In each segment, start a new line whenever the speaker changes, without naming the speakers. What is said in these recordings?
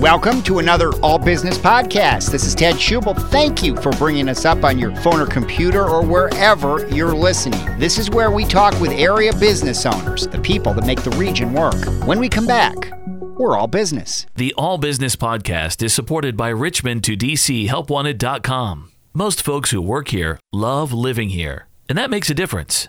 Welcome to another All Business podcast. This is Ted Schubel. Thank you for bringing us up on your phone or computer or wherever you're listening. This is where we talk with area business owners, the people that make the region work. When we come back, we're all business.
The All Business podcast is supported by Richmond to DC HelpWanted.com. Most folks who work here love living here, and that makes a difference.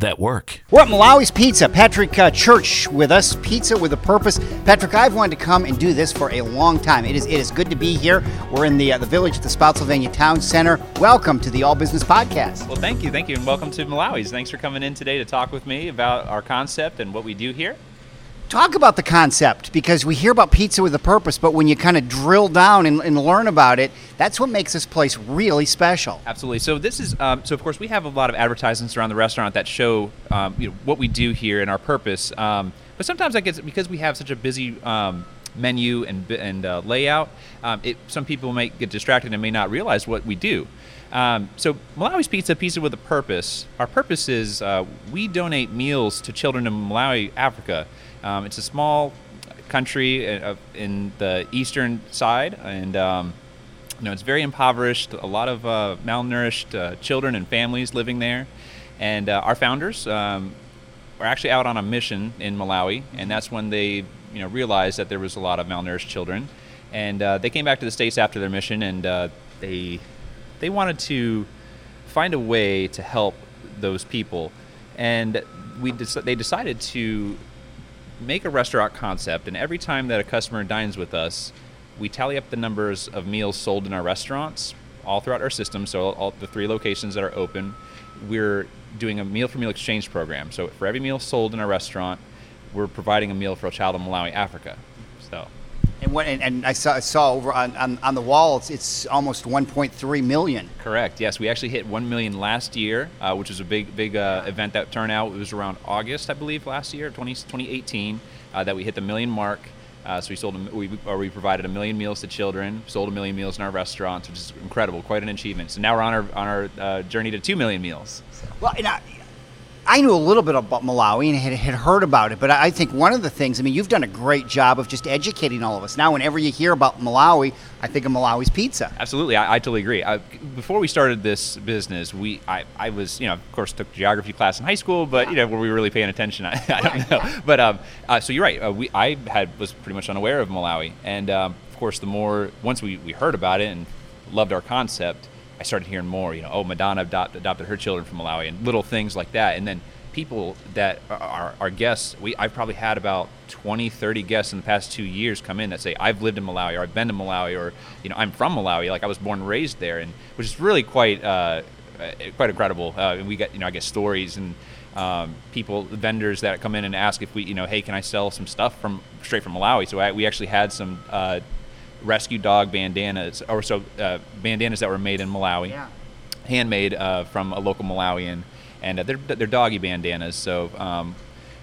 that work.
We're at Malawi's Pizza. Patrick uh, Church with us. Pizza with a purpose. Patrick, I've wanted to come and do this for a long time. It is it is good to be here. We're in the uh, the village at the Spotsylvania Town Center. Welcome to the All Business Podcast.
Well, thank you, thank you, and welcome to Malawi's. Thanks for coming in today to talk with me about our concept and what we do here.
Talk about the concept because we hear about pizza with a purpose, but when you kind of drill down and, and learn about it, that's what makes this place really special.
Absolutely. So this is um, so of course we have a lot of advertisements around the restaurant that show um, you know what we do here and our purpose. Um, but sometimes I guess because we have such a busy um, menu and and uh, layout, um, it, some people might get distracted and may not realize what we do. Um, so Malawi's Pizza, Pizza with a Purpose. Our purpose is uh, we donate meals to children in Malawi, Africa. Um, it's a small country uh, in the eastern side, and um, you know it's very impoverished. A lot of uh, malnourished uh, children and families living there, and uh, our founders um, were actually out on a mission in Malawi, and that's when they you know realized that there was a lot of malnourished children, and uh, they came back to the states after their mission, and uh, they they wanted to find a way to help those people, and we they decided to make a restaurant concept, and every time that a customer dines with us, we tally up the numbers of meals sold in our restaurants all throughout our system. So all the three locations that are open, we're doing a meal for meal exchange program. So for every meal sold in our restaurant, we're providing a meal for a child in Malawi, Africa. So.
And, what, and, and I, saw, I saw over on, on, on the wall, it's, it's almost 1.3 million.
Correct. Yes, we actually hit 1 million last year, uh, which was a big big uh, event that turned out. It was around August, I believe, last year, 20, 2018, uh, that we hit the million mark. Uh, so we sold, a, we, or we provided a million meals to children, sold a million meals in our restaurants, which is incredible, quite an achievement. So now we're on our on our uh, journey to two million meals. So.
Well, and I, I knew a little bit about Malawi and had, had heard about it, but I think one of the things, I mean, you've done a great job of just educating all of us. Now, whenever you hear about Malawi, I think of Malawi's pizza.
Absolutely, I, I totally agree. I, before we started this business, we I, I was, you know, of course, took geography class in high school, but you know, were we really paying attention? I, I don't know. But um, uh, so you're right. Uh, we I had was pretty much unaware of Malawi, and um, of course, the more once we, we heard about it and loved our concept, I started hearing more. You know, oh, Madonna adopted, adopted her children from Malawi, and little things like that, and then people that are our guests we i've probably had about 20 30 guests in the past two years come in that say i've lived in malawi or i've been to malawi or you know i'm from malawi like i was born and raised there and which is really quite uh, uh quite incredible uh, and we get you know i get stories and um, people vendors that come in and ask if we you know hey can i sell some stuff from straight from malawi so I, we actually had some uh, rescue dog bandanas or so uh, bandanas that were made in malawi
Yeah.
handmade uh, from a local malawian and uh, they're, they're doggy bandanas. So um,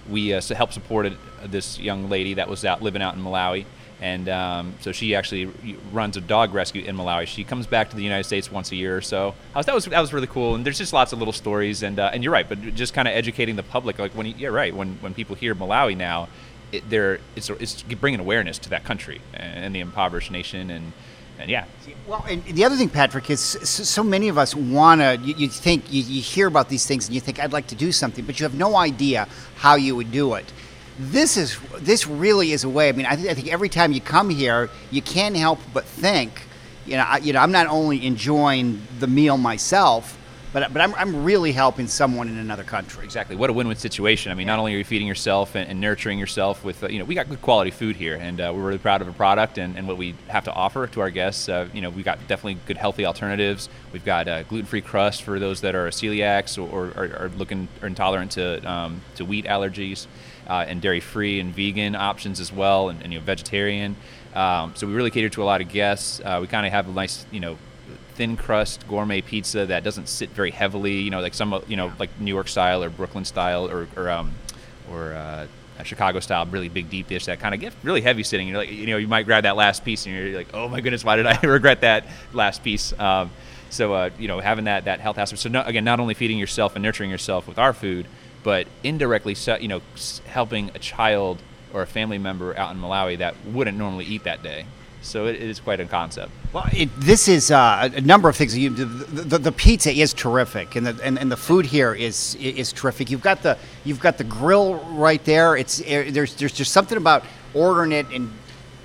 we uh, helped supported this young lady that was out living out in Malawi, and um, so she actually runs a dog rescue in Malawi. She comes back to the United States once a year or so. Was, that was that was really cool, and there's just lots of little stories, and uh, and you're right, but just kind of educating the public, like when you, you're right, when when people hear Malawi now. It, they're, it's, it's bringing awareness to that country and the impoverished nation and and yeah.
Well, and the other thing, Patrick, is so many of us want to. You, you, think you, you, hear about these things and you think I'd like to do something, but you have no idea how you would do it. This is this really is a way. I mean, I, th- I think every time you come here, you can't help but think. You know, I, you know, I'm not only enjoying the meal myself, but but I'm, I'm really helping someone in another country.
Exactly. What a win-win situation. I mean, yeah. not only are you feeding yourself and, and nurturing yourself with, uh, you know, we got good quality food here, and uh, we're really proud of a product and, and what we have to offer to our guests. Uh, you know, we've got definitely good, healthy alternatives. We've got uh, gluten-free crust for those that are celiacs or, or, are looking or intolerant to um, to wheat allergies, uh, and dairy-free and vegan options as well, and, and you know, vegetarian. Um, so we really cater to a lot of guests. Uh, we kind of have a nice, you know thin crust gourmet pizza that doesn't sit very heavily. You know, like some you know like New York style or Brooklyn style or or um, or uh, Chicago style, really big deep dish that kind of gets really heavy sitting. You're like, you know, you might grab that last piece and you're like, oh my goodness, why did I regret that last piece? Um, so uh, you know, having that that health aspect. So no, again, not only feeding yourself and nurturing yourself with our food, but indirectly, you know, helping a child or a family member out in Malawi that wouldn't normally eat that day. So it, it is quite a concept.
Well, it, this is uh, a number of things. You, the, the, the, pizza is terrific, and the and, and the food here is is terrific. You've got the you've got the grill right there. It's eh, there's there's just something about ordering it and,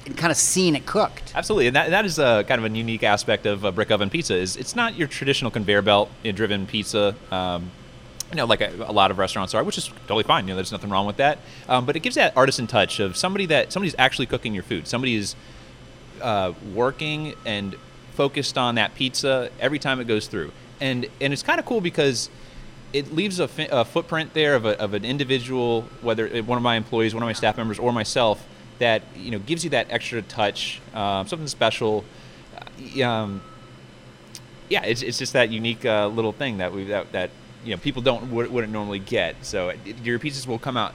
and kind of seeing it cooked.
Absolutely, and that, that is a kind of a unique aspect of a brick oven pizza. Is it's not your traditional conveyor belt driven pizza. Um, you know, like a, a, lot of restaurants are, which is totally fine. You know, there's nothing wrong with that. Um, but it gives that artisan touch of somebody that somebody's actually cooking your food. Somebody is uh, working and focused on that pizza every time it goes through. And and it's kind of cool because it leaves a, fi- a footprint there of, a, of an individual, whether one of my employees, one of my staff members, or myself, that you know gives you that extra touch, um, something special. Uh, um, yeah, it's, it's just that unique uh, little thing that we that, that you know people don't wouldn't normally get. So your pizzas will come out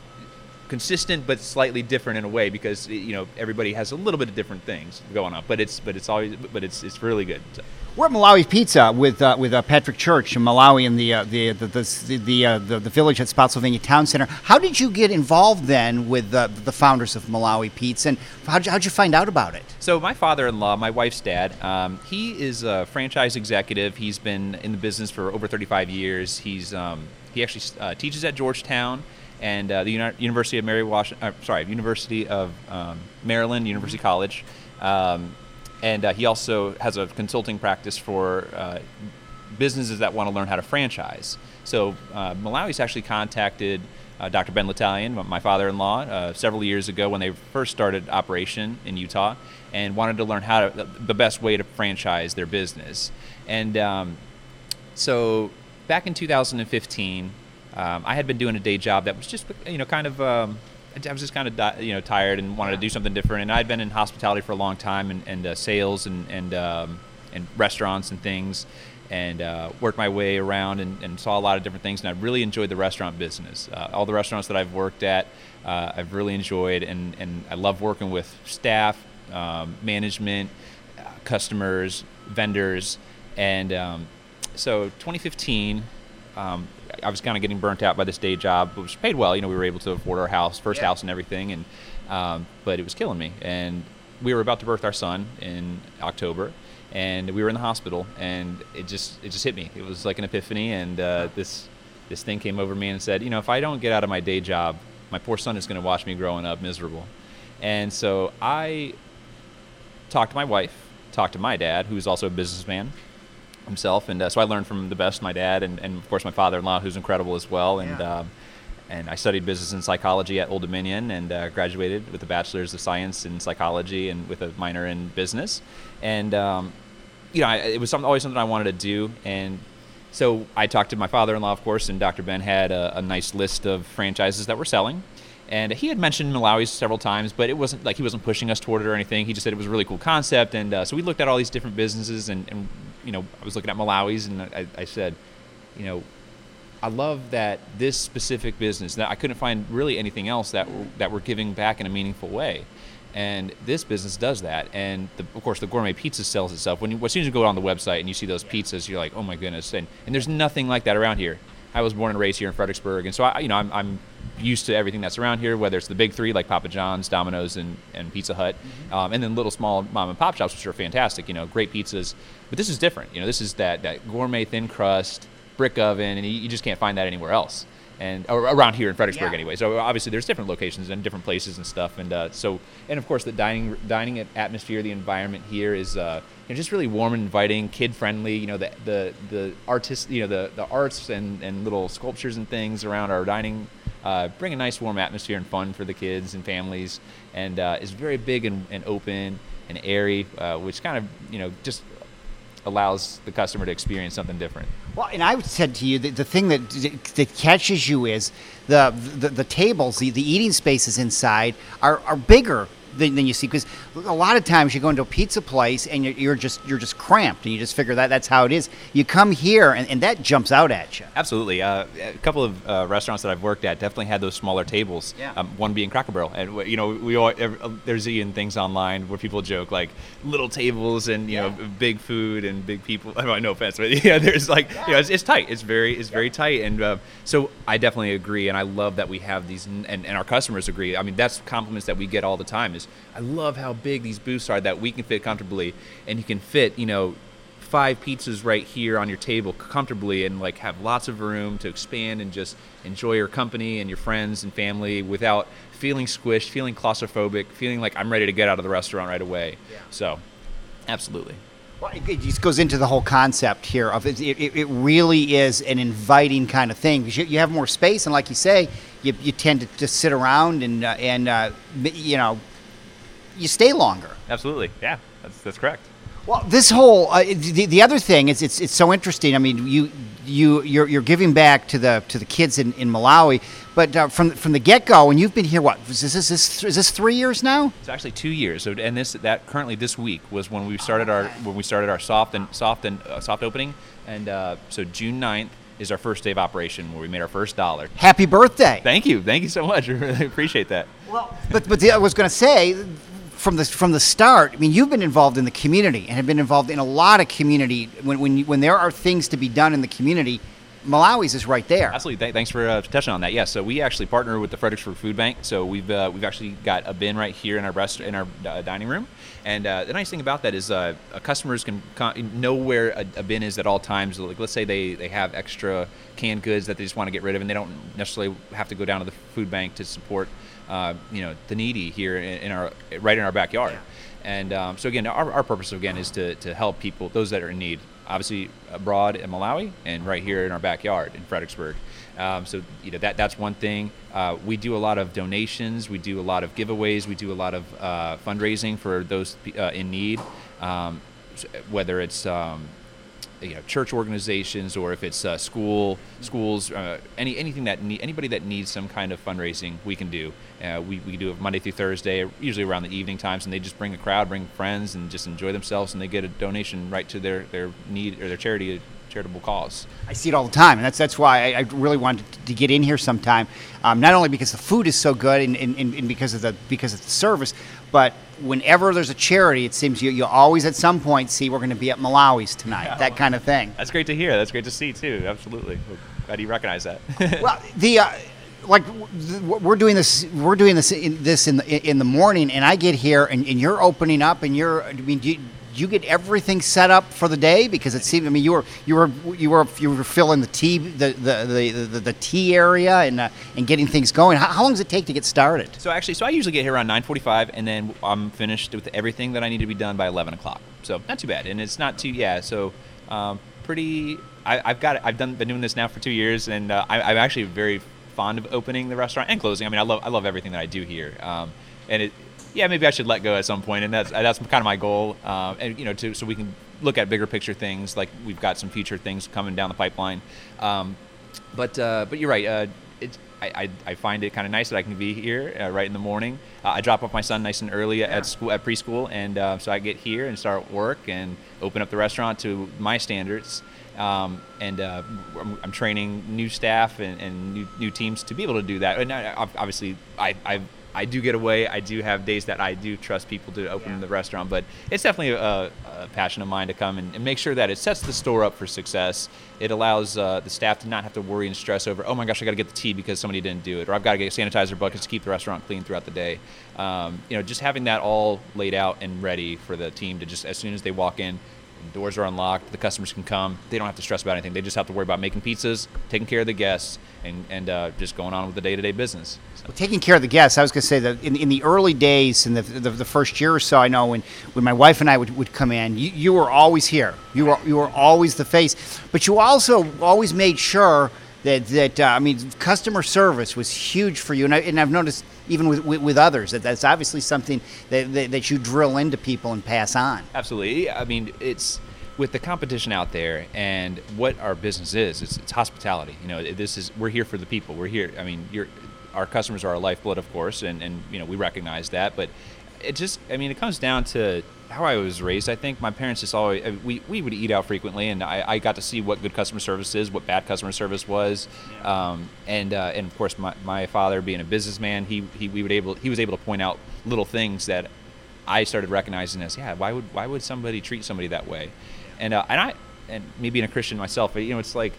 consistent but slightly different in a way because you know everybody has a little bit of different things going on. But it's but it's always but it's it's really good. So.
We're at Malawi Pizza with uh, with uh, Patrick Church in Malawi in the uh, the the the the, uh, the, the, village at Spotsylvania Town Center. How did you get involved then with the founders of Malawi Pizza, and how did you find out about it?
So my father-in-law, my wife's dad, um, he is a franchise executive. He's been in the business for over 35 years. He's um, he actually uh, teaches at Georgetown and uh, the Uni- University of Mary Washington, uh, sorry, University of um, Maryland, University College. Um, and uh, he also has a consulting practice for uh, businesses that want to learn how to franchise. So uh, Malawi's actually contacted uh, Dr. Ben L'Italian, my father-in-law, several years ago when they first started operation in Utah, and wanted to learn how to the best way to franchise their business. And um, so back in 2015 um, I had been doing a day job that was just you know kind of um, I was just kind of you know tired and wanted to do something different. And I'd been in hospitality for a long time and, and uh, sales and and um, and restaurants and things, and uh, worked my way around and, and, saw a lot of different things. And I really enjoyed the restaurant business. Uh, all the restaurants that I've worked at, uh, I've really enjoyed, and and I love working with staff, um, management, customers, vendors, and um, so 2015. Um, I was kind of getting burnt out by this day job, which paid well. You know, we were able to afford our house, first yeah. house, and everything, and um, but it was killing me. And we were about to birth our son in October, and we were in the hospital, and it just it just hit me. It was like an epiphany, and uh, this this thing came over me and said, you know, if I don't get out of my day job, my poor son is going to watch me growing up miserable. And so I talked to my wife, talked to my dad, who's also a businessman, himself, and uh, so I learned from the best, my dad, and, and of course my father-in-law, who's incredible as well. And yeah. um, and I studied business and psychology at Old Dominion, and uh, graduated with a bachelor's of science in psychology and with a minor in business. And um, you know, I, it was always something I wanted to do, and so I talked to my father-in-law, of course, and Dr. Ben had a, a nice list of franchises that were selling. And he had mentioned Malawi several times, but it wasn't like he wasn't pushing us toward it or anything. He just said it was a really cool concept. And uh, so we looked at all these different businesses and, and you know, I was looking at Malawi's and I, I said, you know, I love that this specific business that I couldn't find really anything else that that were giving back in a meaningful way, and this business does that. And the, of course, the gourmet pizza sells itself. When you, as soon as you go on the website and you see those pizzas, you're like, oh my goodness! And and there's nothing like that around here. I was born and raised here in Fredericksburg, and so I, you know, I'm, I'm used to everything that's around here, whether it's the big three like Papa John's, Domino's, and, and Pizza Hut, mm-hmm. um, and then little small mom and pop shops, which are fantastic. You know, great pizzas. But this is different. You know, this is that, that gourmet thin crust brick oven, and you, you just can't find that anywhere else. And around here in Fredericksburg, yeah. anyway. So obviously, there's different locations and different places and stuff. And uh, so, and of course, the dining dining atmosphere, the environment here is uh, you know, just really warm and inviting, kid friendly. You know, the the the artists, you know, the the arts and and little sculptures and things around our dining uh, bring a nice warm atmosphere and fun for the kids and families, and uh, is very big and, and open and airy, uh, which kind of you know just allows the customer to experience something different.
Well, and I said to you that the thing that that catches you is the the, the tables, the, the eating spaces inside are, are bigger than, than you see because a lot of times you go into a pizza place and you're, you're just you're just cramped and you just figure that that's how it is. You come here and, and that jumps out at you.
Absolutely. Uh, a couple of uh, restaurants that I've worked at definitely had those smaller tables.
Yeah.
Um, one being Cracker Barrel, and you know we all uh, there's even things online where people joke like little tables and you know big food and big people. I mean, no offense, but yeah, there's like you know it's, it's tight. It's very it's very tight, and uh, so I definitely agree, and I love that we have these, and, and our customers agree. I mean that's compliments that we get all the time. Is I love how big these booths are that we can fit comfortably, and you can fit you know five pizzas right here on your table comfortably and like have lots of room to expand and just enjoy your company and your friends and family without feeling squished, feeling claustrophobic, feeling like I'm ready to get out of the restaurant right away. So, absolutely.
Well, it just goes into the whole concept here of it, it, it really is an inviting kind of thing because you, you have more space and like you say you, you tend to just sit around and uh, and uh, you know you stay longer
Absolutely. Yeah, that's, that's correct.
well this whole uh, the, the other thing is it's, it's so interesting i mean you you you're, you're giving back to the to the kids in, in malawi but uh, from from the get-go and you've been here what is this, is this is this three years now
It's actually two years. So, and this that currently this week was when we started our when we started our soft and soft and uh, soft opening, and uh, so June 9th is our first day of operation where we made our first dollar.
happy birthday
Thank you, thank you so much. I really appreciate that.
Well, but but the, I was going to say from the from the start. I mean, you've been involved in the community and have been involved in a lot of community. When when you, when there are things to be done in the community, Malawi's is right there.
Absolutely. Th- thanks for uh, touching on that. Yes. so we actually partner with the Fredericksburg Food Bank. So we've uh, we've actually got a bin right here in our rest in our uh, dining room. And uh, the nice thing about that is uh, uh, customers can con- know where a, a bin is at all times. Like let's say they, they have extra canned goods that they just want to get rid of, and they don't necessarily have to go down to the food bank to support uh, you know the needy here in, in our right in our backyard. And um, so again, our, our purpose again is to, to help people, those that are in need, obviously abroad in Malawi and right here in our backyard in Fredericksburg. Um, so you know that that's one thing. Uh, we do a lot of donations. We do a lot of giveaways. We do a lot of uh, fundraising for those uh, in need, um, whether it's um, you know church organizations or if it's uh, school schools uh, any anything that need, anybody that needs some kind of fundraising we can do uh, we, we do it Monday through Thursday usually around the evening times and they just bring a crowd bring friends and just enjoy themselves and they get a donation right to their their need or their charity charitable cause.
I see it all the time, and that's that's why I, I really wanted to get in here sometime. Um, not only because the food is so good and, and, and because of the because of the service, but whenever there's a charity, it seems you you always at some point see we're going to be at Malawi's tonight, that kind of thing.
that's great to hear. That's great to see too. Absolutely. Glad you recognize that?
Well, the uh, like we're doing this we're doing this in this in the, in the morning, and I get here and, and you're opening up, and you're I mean do you, do you get everything set up for the day because it seemed I mean you were you were you were you were filling the tea the the the, the, the tea area and uh, and getting things going. How, how long does it take to get started?
So actually, so I usually get here around 9:45, and then I'm finished with everything that I need to be done by 11 o'clock. So not too bad, and it's not too yeah. So um, pretty. I, I've got I've done been doing this now for two years, and uh, I, I'm actually very fond of opening the restaurant and closing. I mean, I love I love everything that I do here, um, and it. Yeah, maybe I should let go at some point, and that's that's kind of my goal. Um, and you know, to, so we can look at bigger picture things. Like we've got some future things coming down the pipeline. Um, but uh, but you're right. Uh, it's I, I, I find it kind of nice that I can be here uh, right in the morning. Uh, I drop off my son nice and early at school at preschool, and uh, so I get here and start work and open up the restaurant to my standards. Um, and uh, I'm, I'm training new staff and, and new, new teams to be able to do that. And I, obviously, I, I I do get away. I do have days that I do trust people to open the restaurant, but it's definitely a, a passion of mine to come and, and make sure that it sets the store up for success. It allows uh, the staff to not have to worry and stress over, oh my gosh, I got to get the tea because somebody didn't do it, or I've got to get sanitizer buckets to keep the restaurant clean throughout the day. Um, you know, just having that all laid out and ready for the team to just as soon as they walk in, doors are unlocked, the customers can come. They don't have to stress about anything. They just have to worry about making pizzas, taking care of the guests, and, and uh, just going on with the day-to-day business. So.
Well, taking care of the guests, I was going to say that in, in the early days, in the, the, the first year or so, I know when, when my wife and I would, would come in, you, you were always here. You were, you were always the face. But you also always made sure that, that uh, I mean, customer service was huge for you. And, I, and I've noticed even with, with, with others that that's obviously something that, that, that you drill into people and pass on.
Absolutely. I mean, it's with the competition out there and what our business is. It's, it's hospitality. You know, this is we're here for the people. We're here. I mean, you're, our customers are our lifeblood, of course, and, and you know we recognize that. But it just I mean it comes down to how I was raised. I think my parents just always uh, we, we would eat out frequently, and I, I got to see what good customer service is, what bad customer service was, um, and uh, and of course my, my father being a businessman, he, he we would able he was able to point out little things that I started recognizing as yeah why would why would somebody treat somebody that way, and uh, and I and me being a Christian myself, you know it's like.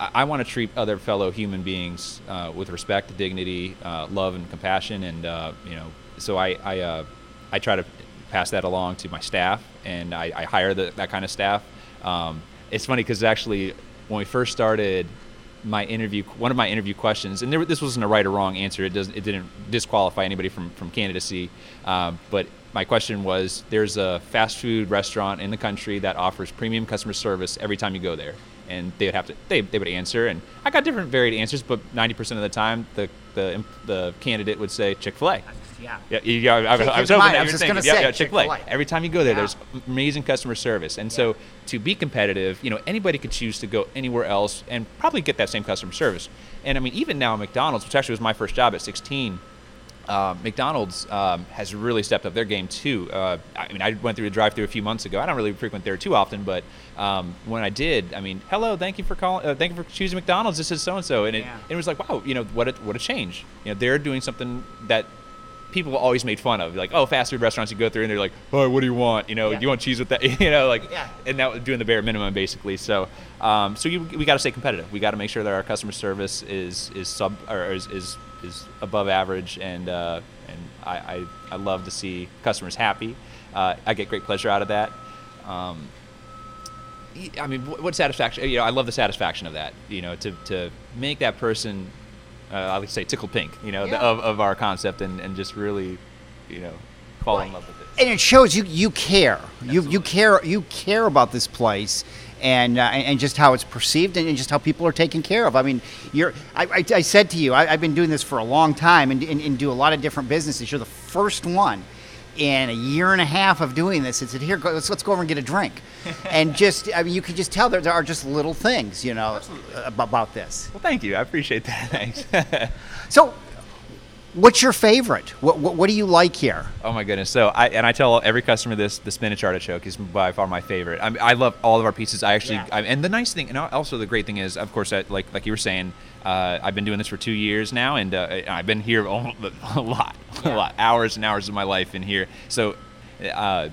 I, I want to treat other fellow human beings uh, with respect, dignity, uh, love, and compassion, and uh, you know. So I I, I try to pass that along to my staff, and I, I hire the, that kind of staff. Um, it's funny because actually, when we first started my interview, one of my interview questions, and there, this wasn't a right or wrong answer. It doesn't, it didn't disqualify anybody from from candidacy, um, but my question was: There's a fast food restaurant in the country that offers premium customer service every time you go there, and they would have to they, they would answer, and I got different varied answers, but 90% of the time, the the the candidate would say Chick Fil A.
Yeah.
Yeah, yeah I, I was hoping that
I was just
thinking, yeah,
say
yeah, Chick-fil-A.
Chick-fil-A.
Every time you go there,
Yeah.
there's amazing customer service, and so to be competitive, you know, anybody could choose to go anywhere else and probably get that same customer service. And I mean, even now, McDonald's, which actually was my first job at 16. Uh, McDonald's um, has really stepped up their game too. Uh, I mean, I went through a drive-through a few months ago. I don't really frequent there too often, but um, when I did, I mean, hello, thank you for calling, uh, thank you for choosing McDonald's. This is so and so, and it, it was like, wow, you know, what a what a change. You know, they're doing something that people always made fun of. Like, oh, fast food restaurants, you go through and they're like, oh, what do you want? You know,
Yeah.
do you want cheese with that? you know, like,
Yeah.
and that was doing the bare minimum basically. So, um, so you, we got to stay competitive. We got to make sure that our customer service is is sub or is is, is above average, and uh, and I, I I love to see customers happy. Uh, I get great pleasure out of that. Um, I mean, what satisfaction? You know, I love the satisfaction of that. You know, to to make that person, uh, I would say, tickle pink. You know, the, of, of our concept, and, and just really, you know, fall in love with it.
And it shows you you care. You you care you care about this place. And, uh, and just how it's perceived and just how people are taken care of. I mean, you're. I, I, I said to you, I, I've been doing this for a long time and, and, and do a lot of different businesses. You're the first one in a year and a half of doing this. It said, "Here, go, let's let's go over and get a drink," and just I mean, you can just tell there, there are just little things, you know, about, about this.
Well, thank you. I appreciate that. Thanks.
So, what's your favorite? What, what what do you like here?
Oh my goodness! So I and I tell every customer this: the spinach artichoke is by far my favorite. I, I love all of our pieces. I actually,
Yeah.
I, and the nice thing, and also the great thing is, of course, that, like like you were saying, uh, I've been doing this for two years now, and uh, I've been here a a lot, a lot, hours and hours of my life in here. So uh,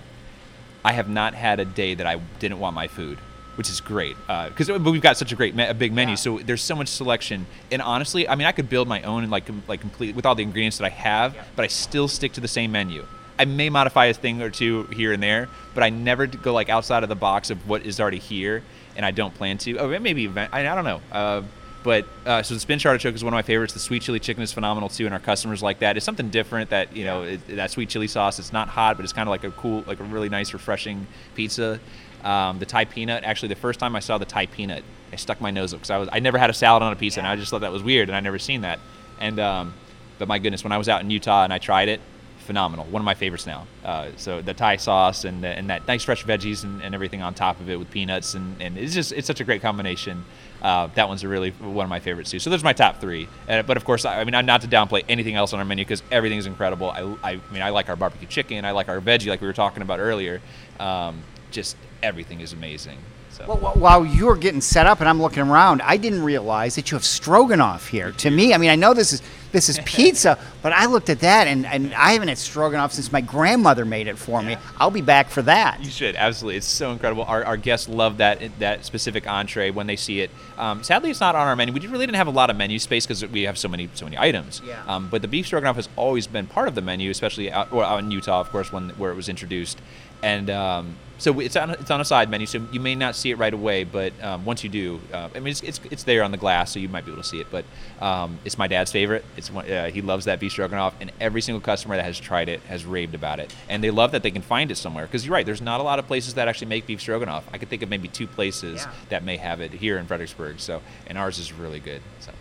I have not had a day that I didn't want my food, which is great. Because but we've got such a great, me- a big menu,
Yeah.
so there's so much selection. And honestly, I mean, I could build my own and like com- like complete with all the ingredients that I have,
Yeah.
but I still stick to the same menu. I may modify a thing or two here and there, but I never go like outside of the box of what is already here, and I don't plan to. Oh, maybe event. I, I don't know. Uh, but uh, so the spinach artichoke is one of my favorites. The sweet chili chicken is phenomenal too, and our customers like that. It's something different that you know it, that sweet chili sauce. It's not hot, but it's kind of like a cool, like a really nice, refreshing pizza. Um, the Thai peanut. Actually, the first time I saw the Thai peanut, I stuck my nose up because I was I never had a salad on a pizza, and I just thought that was weird, and I never seen that. And um, but my goodness, when I was out in Utah and I tried it, phenomenal. One of my favorites now. Uh, so the Thai sauce and and that nice fresh veggies and, and everything on top of it with peanuts and, and it's just it's such a great combination. Uh, that one's really one of my favorites too. So those are my top three. Uh, but of course, I, I mean, not to downplay anything else on our menu because everything is incredible. I, I, I mean, I like our barbecue chicken. I like our veggie, like we were talking about earlier. Um, just everything is amazing. So.
Well, wh- while you were getting set up and I'm looking around, I didn't realize that you have stroganoff here. To me, I mean, I know this is this is pizza, but I looked at that and, and I haven't had stroganoff since my grandmother made it for me. I'll be back for that.
You should absolutely. It's so incredible. Our, our guests love that that specific entree when they see it. Um, sadly, it's not on our menu. We really didn't have a lot of menu space because we have so many so many items.
Yeah.
Um, but the beef stroganoff has always been part of the menu, especially out, well, out in Utah, of course, when where it was introduced. And um, so it's on it's on a side menu, so you may not see it right away, but um, once you do, uh, I mean, it's, it's it's there on the glass, so you might be able to see it. But um, it's my dad's favorite. It's one, uh, he loves that beef stroganoff, and every single customer that has tried it has raved about it, and they love that they can find it somewhere. Because you're right, there's not a lot of places that actually make beef stroganoff. I could think of maybe two places
Yeah.
that may have it here in Fredericksburg. So, and ours is really good. So.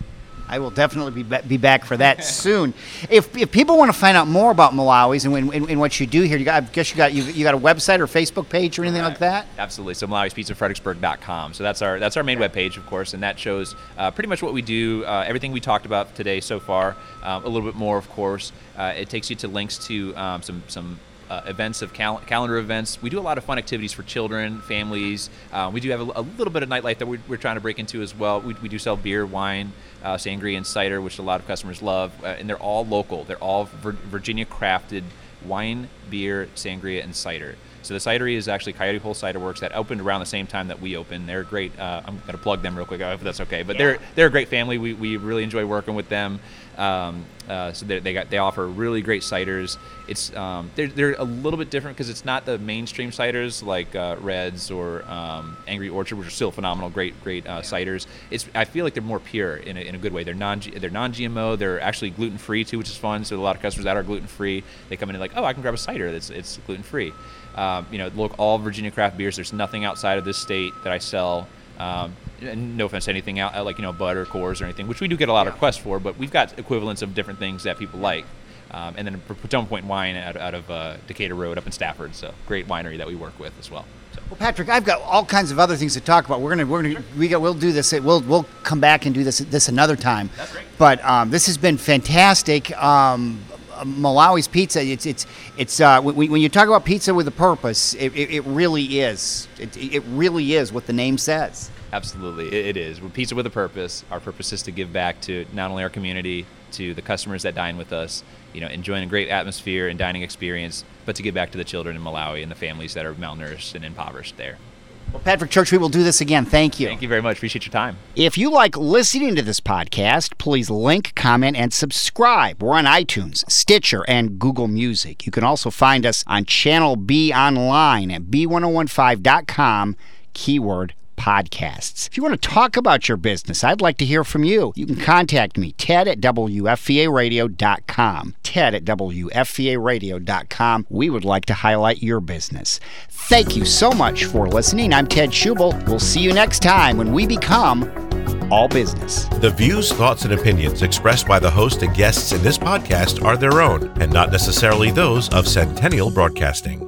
I will definitely be, be back for that soon. If, if people want to find out more about Malawi's and, and, and what you do here, you got, I guess you got you, you got a website or Facebook page or anything like that.
Absolutely. So Malawi'sPizzaFredericksburg.com. So that's our that's our main webpage, of course, and that shows uh, pretty much what we do, uh, everything we talked about today so far, um, a little bit more, of course. Uh, it takes you to links to um, some some uh, events of cal- calendar events. We do a lot of fun activities for children, families. Uh, we do have a, a, little bit of nightlife that we're, we're, trying to break into as well. We, we do sell beer, wine, uh, sangria, and cider, which a lot of customers love, uh, and they're all local. They're all Vir- Virginia crafted wine, beer, sangria, and cider. So the cidery is actually Coyote Hole Cider Works that opened around the same time that we opened. They're great. Uh, I'm going to plug them real quick. I hope that's okay. But yeah. they're they're a great family. We, we really enjoy working with them. Um, uh, so they got they offer really great ciders. It's um, they're, they're a little bit different because it's not the mainstream ciders like uh, Redd's or um, Angry Orchard, which are still phenomenal, great great uh, ciders. It's I feel like they're more pure in a, in a good way. They're non they're non GMO. They're actually gluten free too, which is fun. So a lot of customers that are gluten free, they come in and like, oh, I can grab a cider that's it's gluten free. Um, you know, look, all Virginia craft beers. There's nothing outside of this state that I sell um, no offense to anything out like you know Bud or Coors or anything, which we do get a lot of requests for, but we've got equivalents of different things that people like. Um, and then Potomac Point Wine out, out of uh, Decatur Road up in Stafford, so great winery that we work with as well. So.
Well, Patrick, I've got all kinds of other things to talk about. We're gonna we're gonna we got, we'll do this. We'll we'll come back and do this this another time.
That's great.
But um, this has been fantastic. Um, Malawi's Pizza. It's it's it's uh, when, when, you talk about pizza with a purpose, it, it, it really is. It, it, really is what the name says.
Absolutely, it, is. We're pizza with a purpose. Our purpose is to give back to not only our community, to the customers that dine with us, you know, enjoying a great atmosphere and dining experience, but to give back to the children in Malawi and the families that are malnourished and impoverished there.
Well, Patrick Church, we will do this again. Thank you.
Thank you very much. Appreciate your time.
If you like listening to this podcast, please link, comment, and subscribe. We're on iTunes, Stitcher, and Google Music. You can also find us on Channel B online at b1015.com, keyword podcasts. If you want to talk about your business, I'd like to hear from you. You can contact me, ted at WFVAradio.com. Ted at WFVAradio.com. We would like to highlight your business. Thank you so much for listening. I'm Ted Schubel. We'll see you next time when we become all business.
The views, thoughts, and opinions expressed by the host and guests in this podcast are their own and not necessarily those of Centennial Broadcasting.